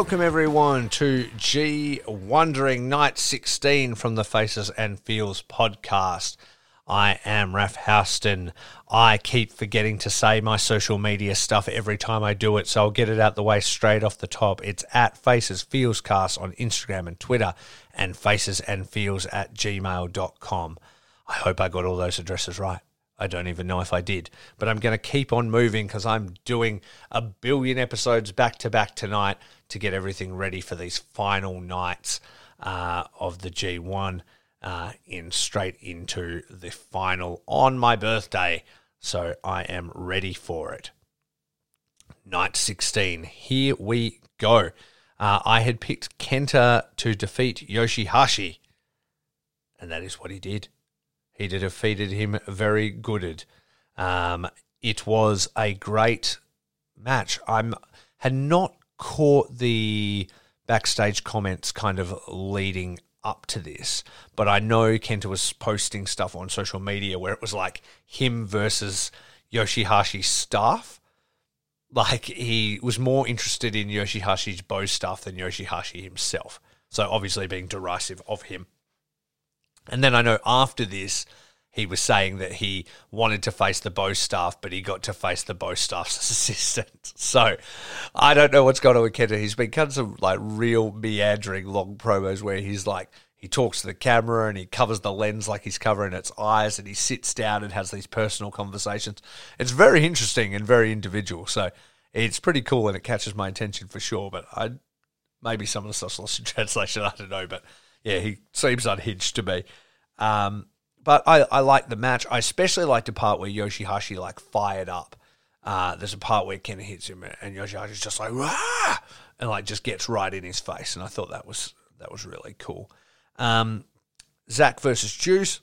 welcome everyone to G Wondering Night 16 from the Faces and Feels podcast. I am Raf Houston. I keep forgetting to say my social media stuff every time I do it, so I'll get it out the way straight off the top. It's at Faces Feels Cast on Instagram and Twitter, and Faces and Feels at gmail.com. I hope I got all those addresses right. I don't even know if I did, but I'm going to keep on moving because I'm doing a billion episodes back to back tonight to get everything ready for these final nights uh, of the G1 uh, in straight into the final on my birthday. So I am ready for it. Night 16. Here we go. Uh, I had picked Kenta to defeat Yoshihashi, and that is what he did. He defeated him very gooded. Um, it was a great match. I'm had not caught the backstage comments kind of leading up to this, but I know Kenta was posting stuff on social media where it was like him versus Yoshihashi's staff. Like he was more interested in Yoshihashi's bow staff than Yoshihashi himself. So obviously being derisive of him. And then I know after this, he was saying that he wanted to face the bow staff, but he got to face the bow staff's assistant. So I don't know what's going on with Kenta. He's been cutting some like real meandering long promos where he's like he talks to the camera and he covers the lens like he's covering its eyes and he sits down and has these personal conversations. It's very interesting and very individual. So it's pretty cool and it catches my attention for sure. But I maybe some of the stuff's lost in translation. I don't know, but yeah, he seems unhinged to me. Um, but I, I like the match. I especially like the part where Yoshihashi like fired up. Uh, there's a part where Ken hits him and Yoshihashi's just like Wah! and like just gets right in his face, and I thought that was that was really cool. Um, Zack versus Juice.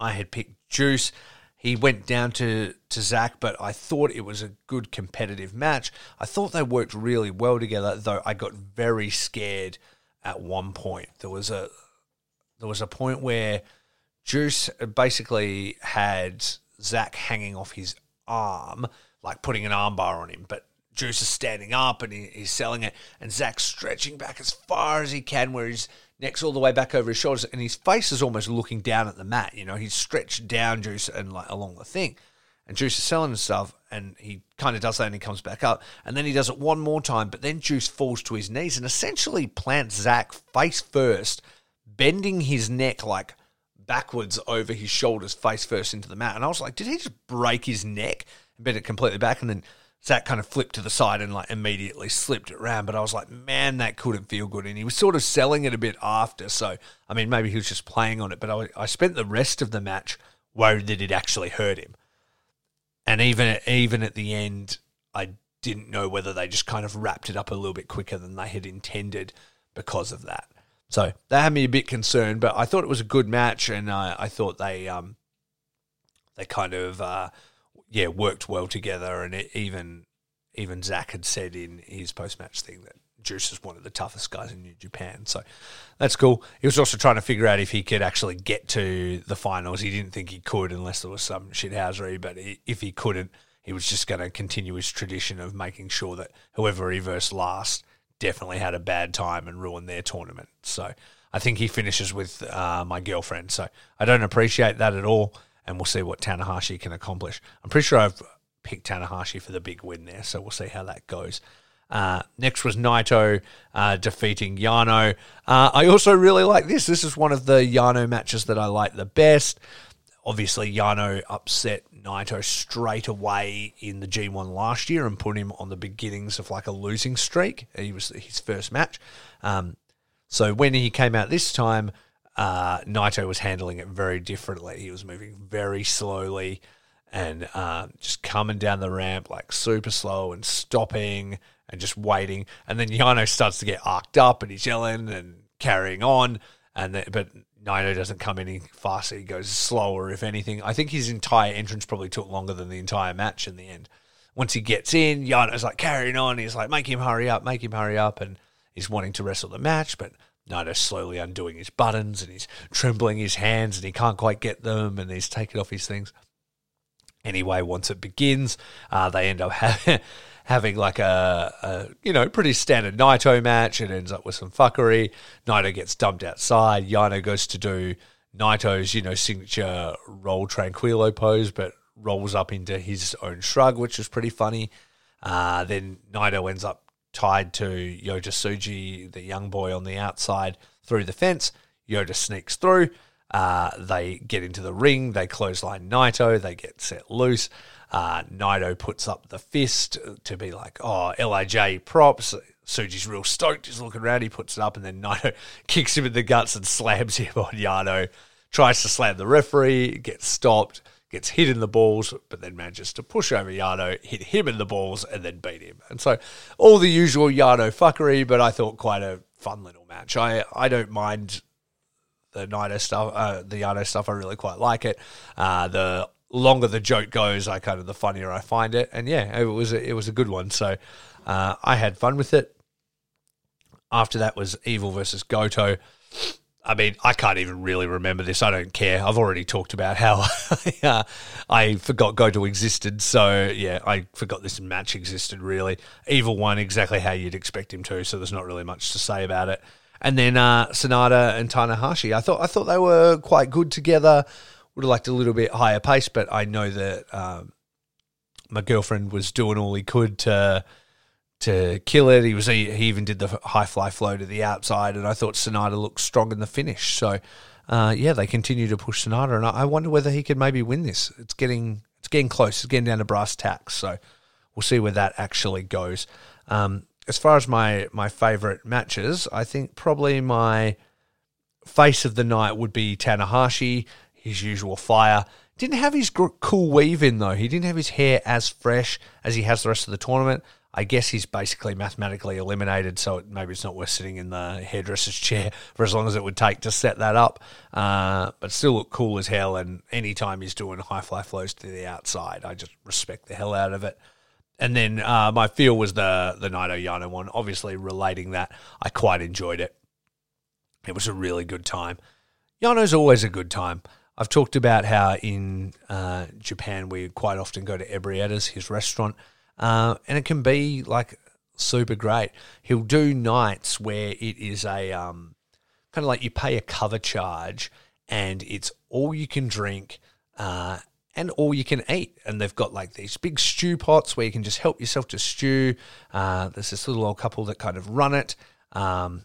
I had picked Juice. He went down to, to Zack, but I thought it was a good competitive match. I thought they worked really well together, though I got very scared at one point. There was a there was a point where Juice basically had Zack hanging off his arm, like putting an armbar on him, but Juice is standing up and he, he's selling it, and Zack's stretching back as far as he can, where his neck's all the way back over his shoulders, and his face is almost looking down at the mat. You know, he's stretched down Juice and like along the thing, and Juice is selling stuff, and he kind of does that, and he comes back up, and then he does it one more time, but then Juice falls to his knees and essentially plants Zack face first, bending his neck like backwards over his shoulders, face first into the mat. And I was like, did he just break his neck and bend it completely back? And then Zack kind of flipped to the side and like immediately slipped it around. But I was like, man, that couldn't feel good. And he was sort of selling it a bit after. So, I mean, maybe he was just playing on it. But I, I spent the rest of the match worried that it actually hurt him. And even even at the end, I didn't know whether they just kind of wrapped it up a little bit quicker than they had intended because of that. So that had me a bit concerned, but I thought it was a good match, and uh, I thought they um, they kind of uh, yeah worked well together, and it, even even Zack had said in his post match thing that Juice is one of the toughest guys in New Japan, so that's cool. He was also trying to figure out if he could actually get to the finals. He didn't think he could unless there was some shithousery, but he, if he couldn't, he was just going to continue his tradition of making sure that whoever he versed last definitely had a bad time and ruined their tournament. So I think he finishes with uh, my girlfriend. So I don't appreciate that at all. And we'll see what Tanahashi can accomplish. I'm pretty sure I've picked Tanahashi for the big win there. So we'll see how that goes. Uh, next was Naito uh, defeating Yano. Uh, I also really like this. This is one of the Yano matches that I like the best. Obviously, Yano upset Naito straight away in the G1 last year and put him on the beginnings of like a losing streak. He was his first match. Um, so when he came out this time, uh, Naito was handling it very differently. He was moving very slowly and uh, just coming down the ramp like super slow and stopping and just waiting. And then Yano starts to get arced up and he's yelling and carrying on. And then, but Naito doesn't come any faster. He goes slower, if anything. I think his entire entrance probably took longer than the entire match in the end. Once he gets in, Yano's like carrying on. He's like, make him hurry up, make him hurry up. And he's wanting to wrestle the match, but Naito's slowly undoing his buttons and he's trembling his hands and he can't quite get them and he's taking off his things. Anyway, once it begins, uh, they end up having, having like a, a, you know pretty standard Naito match. It ends up with some fuckery. Naito gets dumped outside. Yano goes to do Naito's you know signature roll tranquilo pose, but rolls up into his own shrug, which is pretty funny. Uh, then Naito ends up tied to Yota Tsuji, the young boy on the outside, through the fence. Yota sneaks through. Uh, they get into the ring. They clothesline Naito. They get set loose. Uh, Naito puts up the fist to be like, oh, LIJ props. Tsuji's real stoked. He's looking around. He puts it up, and then Naito kicks him in the guts and slams him on Yano. Tries to slam the referee, gets stopped, gets hit in the balls, but then manages to push over Yano, hit him in the balls, and then beat him. And so all the usual Yano fuckery, but I thought quite a fun little match. I, I don't mind the Naito stuff, uh, the Yano stuff. I really quite like it. Uh, the longer the joke goes, I kind of the funnier I find it. And yeah, it was a, it was a good one. So uh, I had fun with it. After that was Evil versus Goto. I mean, I can't even really remember this. I don't care. I've already talked about how uh, I forgot Goto existed. So, yeah, I forgot this match existed, really. Evil won exactly how you'd expect him to, so there's not really much to say about it. And then uh, Sanada and Tanahashi. I thought I thought they were quite good together. Would have liked a little bit higher pace, but I know that um, my girlfriend was doing all he could to to kill it. He was he, he even did the high fly flow to the outside, and I thought Sanada looked strong in the finish. So uh, yeah, they continue to push Sanada, and I wonder whether he could maybe win this. It's getting it's getting close. It's getting down to brass tacks. So we'll see where that actually goes. Um, as far as my my favorite matches, I think probably my face of the night would be Tanahashi, his usual fire. Didn't have his cool weave in though. He didn't have his hair as fresh as he has the rest of the tournament. I guess he's basically mathematically eliminated, so maybe it's not worth sitting in the hairdresser's chair for as long as it would take to set that up. Uh, but still look cool as hell. And anytime he's doing high fly flows to the outside, I just respect the hell out of it. And then uh, my feel was the the Naito Yano one. Obviously, relating that, I quite enjoyed it. It was a really good time. Yano's always a good time. I've talked about how in uh, Japan we quite often go to Ebrietta's, his restaurant, uh, and it can be like super great. He'll do nights where it is a um, kind of like you pay a cover charge and it's all you can drink. Uh, and all you can eat. And they've got like these big stew pots where you can just help yourself to stew. Uh, there's this little old couple that kind of run it. Um,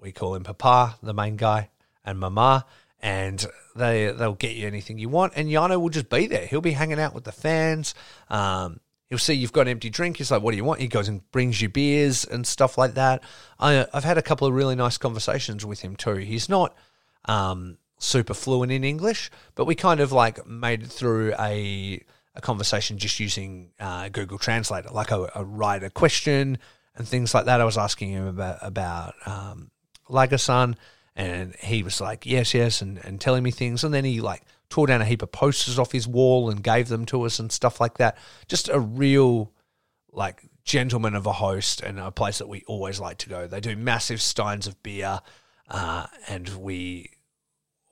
we call him Papa, the main guy, and Mama. And they they'll get you anything you want, and Yano will just be there. He'll be hanging out with the fans. Um, he'll see you've got an empty drink. He's like, "What do you want?" He goes and brings you beers and stuff like that. I, have had a couple of really nice conversations with him too. He's not um, super fluent in English, but we kind of like made it through a a conversation just using uh, Google Translator, like a, a write a question and things like that. I was asking him about about um, Lagasan, and he was like, yes, yes, and, and telling me things, and then he like tore down a heap of posters off his wall and gave them to us and stuff like that. Just a real like gentleman of a host and a place that we always like to go. They do massive steins of beer, uh, and we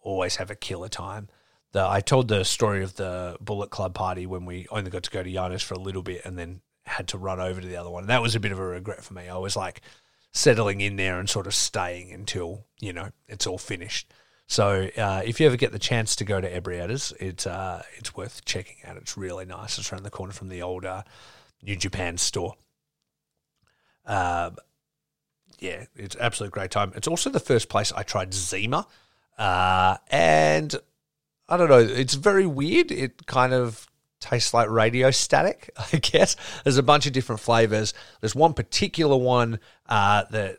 always have a killer time. The, I told the story of the Bullet Club party when we only got to go to Giannis for a little bit and then had to run over to the other one. That was a bit of a regret for me. I was like settling in there and sort of staying until, you know, it's all finished. So uh, if you ever get the chance to go to Ebrietta's, it's uh, it's worth checking out. It's really nice. It's around the corner from the old uh, New Japan store. Uh, yeah, it's absolute great time. It's also the first place I tried Zima. Uh, and I don't know, it's very weird. It kind of tastes like radio static, I guess. There's a bunch of different flavors. There's one particular one uh, that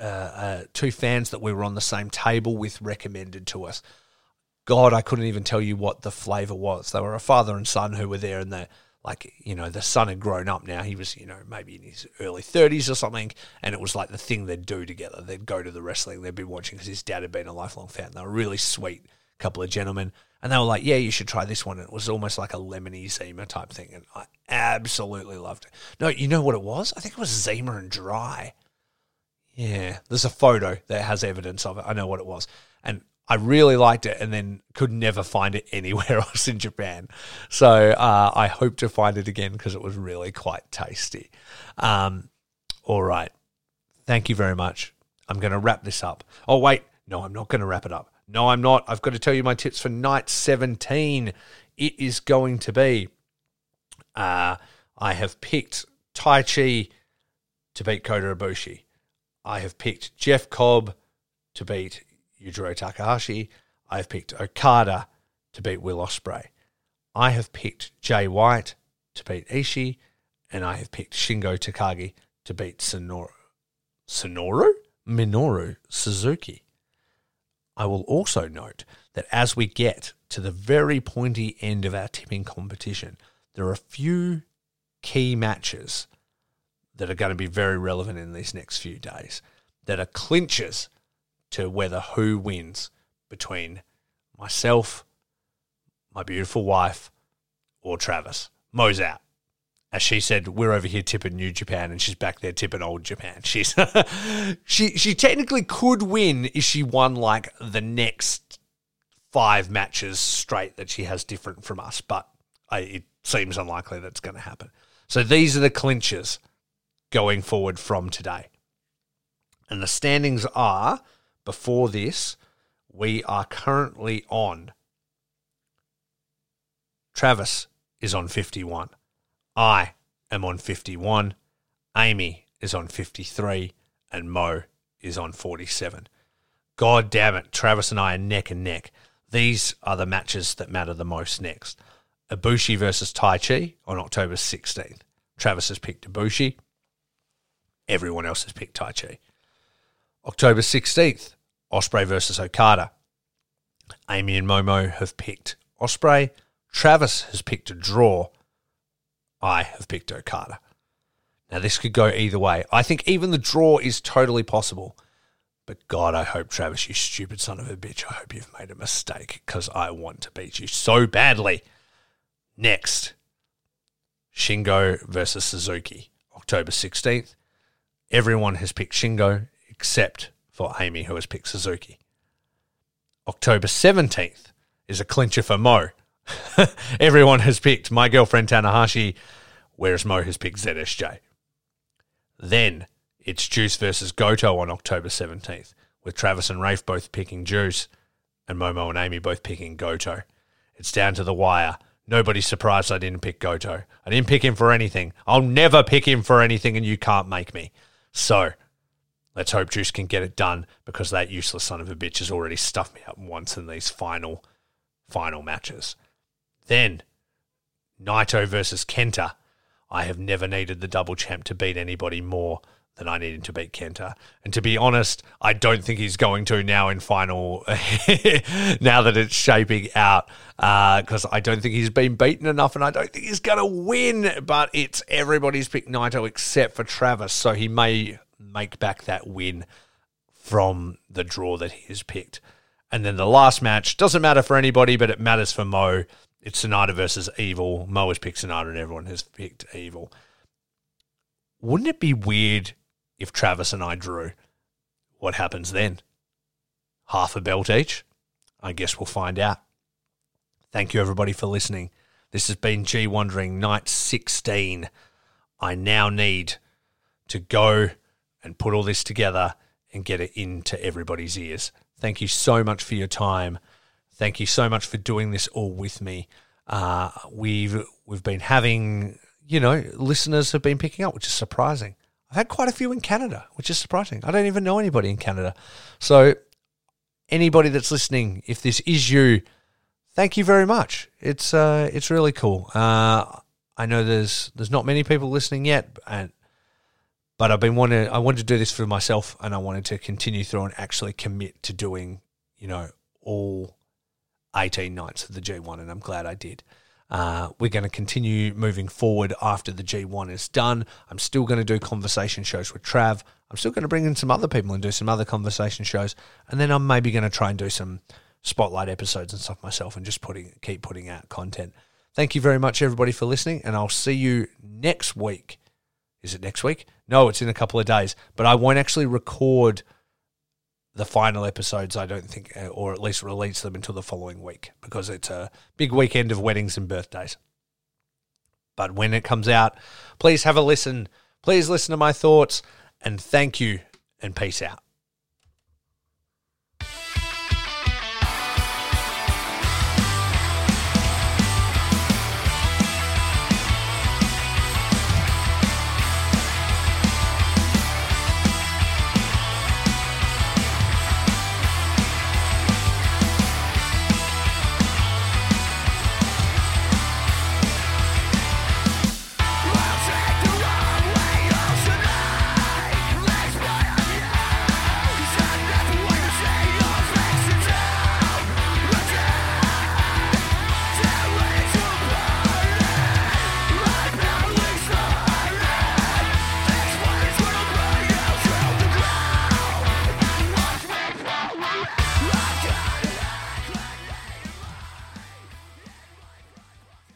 uh, uh, two fans that we were on the same table with recommended to us. God, I couldn't even tell you what the flavor was. They were a father and son who were there, and the like you know the son had grown up now he was you know maybe in his early 30s or something and it was like the thing they'd do together they'd go to the wrestling they'd be watching because his dad had been a lifelong fan they were really sweet couple of gentlemen and they were like yeah you should try this one and it was almost like a lemony zima type thing and i absolutely loved it no you know what it was i think it was zima and dry yeah there's a photo that has evidence of it i know what it was and I really liked it and then could never find it anywhere else in Japan. So uh, I hope to find it again because it was really quite tasty. Um, all right. Thank you very much. I'm going to wrap this up. Oh, wait. No, I'm not going to wrap it up. No, I'm not. I've got to tell you my tips for night 17. It is going to be uh, I have picked Taichi to beat Kota Ibushi. I have picked Jeff Cobb to beat Yujiro Takahashi. I have picked Okada to beat Will Ospreay. I have picked Jay White to beat Ishii, and I have picked Shingo Takagi to beat Sonoru. Sonoru? Minoru Suzuki. I will also note that as we get to the very pointy end of our tipping competition, there are a few key matches that are going to be very relevant in these next few days that are clinchers to whether who wins between myself, my beautiful wife, or Travis. Mo's out. As she said, we're over here tipping New Japan, and she's back there tipping Old Japan. She's she she technically could win if she won like the next five matches straight that she has different from us, but I, it seems unlikely that's going to happen. So these are the clinchers going forward from today. And the standings are before this, we are currently on. Travis is on 51. I am on 51. Amy is on 53. And Mo is on 47. God damn it. Travis and I are neck and neck. These are the matches that matter the most next. Ibushi versus Taichi on October 16th. Travis has picked Ibushi. Everyone else has picked Taichi. October 16th, Ospreay versus Okada. Amy and Momo have picked Ospreay. Travis has picked a draw. I have picked Okada. Now, this could go either way. I think even the draw is totally possible. But God, I hope, Travis, you stupid son of a bitch, I hope you've made a mistake because I want to beat you so badly. Next, Shingo versus Suzuki, October 16th. Everyone has picked Shingo except for Amy, who has picked Suzuki. October 17th is a clincher for Mo. Everyone has picked my girlfriend Tanahashi, whereas Mo has picked ZSJ. Then it's Juice versus Goto on October 17th, with Travis and Rafe both picking Juice and Momo and Amy both picking Goto. It's down to the wire. Nobody's surprised I didn't pick Goto. I didn't pick him for anything. I'll never pick him for anything, and you can't make me. So let's hope Juice can get it done because that useless son of a bitch has already stuffed me up once in these final, final matches. Then Naito versus Kenta. I have never needed the double champ to beat anybody more than I needed to beat Kenta. And to be honest, I don't think he's going to now in final, now that it's shaping out, because uh, I don't think he's been beaten enough and I don't think he's going to win. But it's everybody's picked Naito except for Travis. So he may make back that win from the draw that he has picked. And then the last match doesn't matter for anybody, but it matters for Mo. It's Sanada versus Evil. Mo has picked Sanada and everyone has picked Evil. Wouldn't it be weird if Travis and I drew, what happens then? Half a belt each? I guess we'll find out. Thank you, everybody, for listening. This has been G Wandering Night 16. I now need to go and put all this together and get it into everybody's ears. Thank you so much for your time. Thank you so much for doing this all with me. Uh, we've we've been having, you know, listeners have been picking up, which is surprising. I've had quite a few in Canada, which is surprising. I don't even know anybody in Canada. So, anybody that's listening, if this is you, thank you very much. It's uh, it's really cool. Uh, I know there's there's not many people listening yet, and but I've been wanting I wanted to do this for myself, and I wanted to continue through and actually commit to doing you know all 18 nights of the G1, and I'm glad I did. Uh, we're going to continue moving forward after the G1 is done. I'm still going to do conversation shows with Trav. I'm still going to bring in some other people and do some other conversation shows. And then I'm maybe going to try and do some spotlight episodes and stuff myself and just putting keep putting out content. Thank you very much, everybody, for listening. And I'll see you next week. Is it next week? No, it's in a couple of days. But I won't actually record the final episodes, I don't think, uh, or at least release them until the following week because it's a big weekend of weddings and birthdays. But when it comes out, please have a listen. Please listen to my thoughts and thank you and peace out.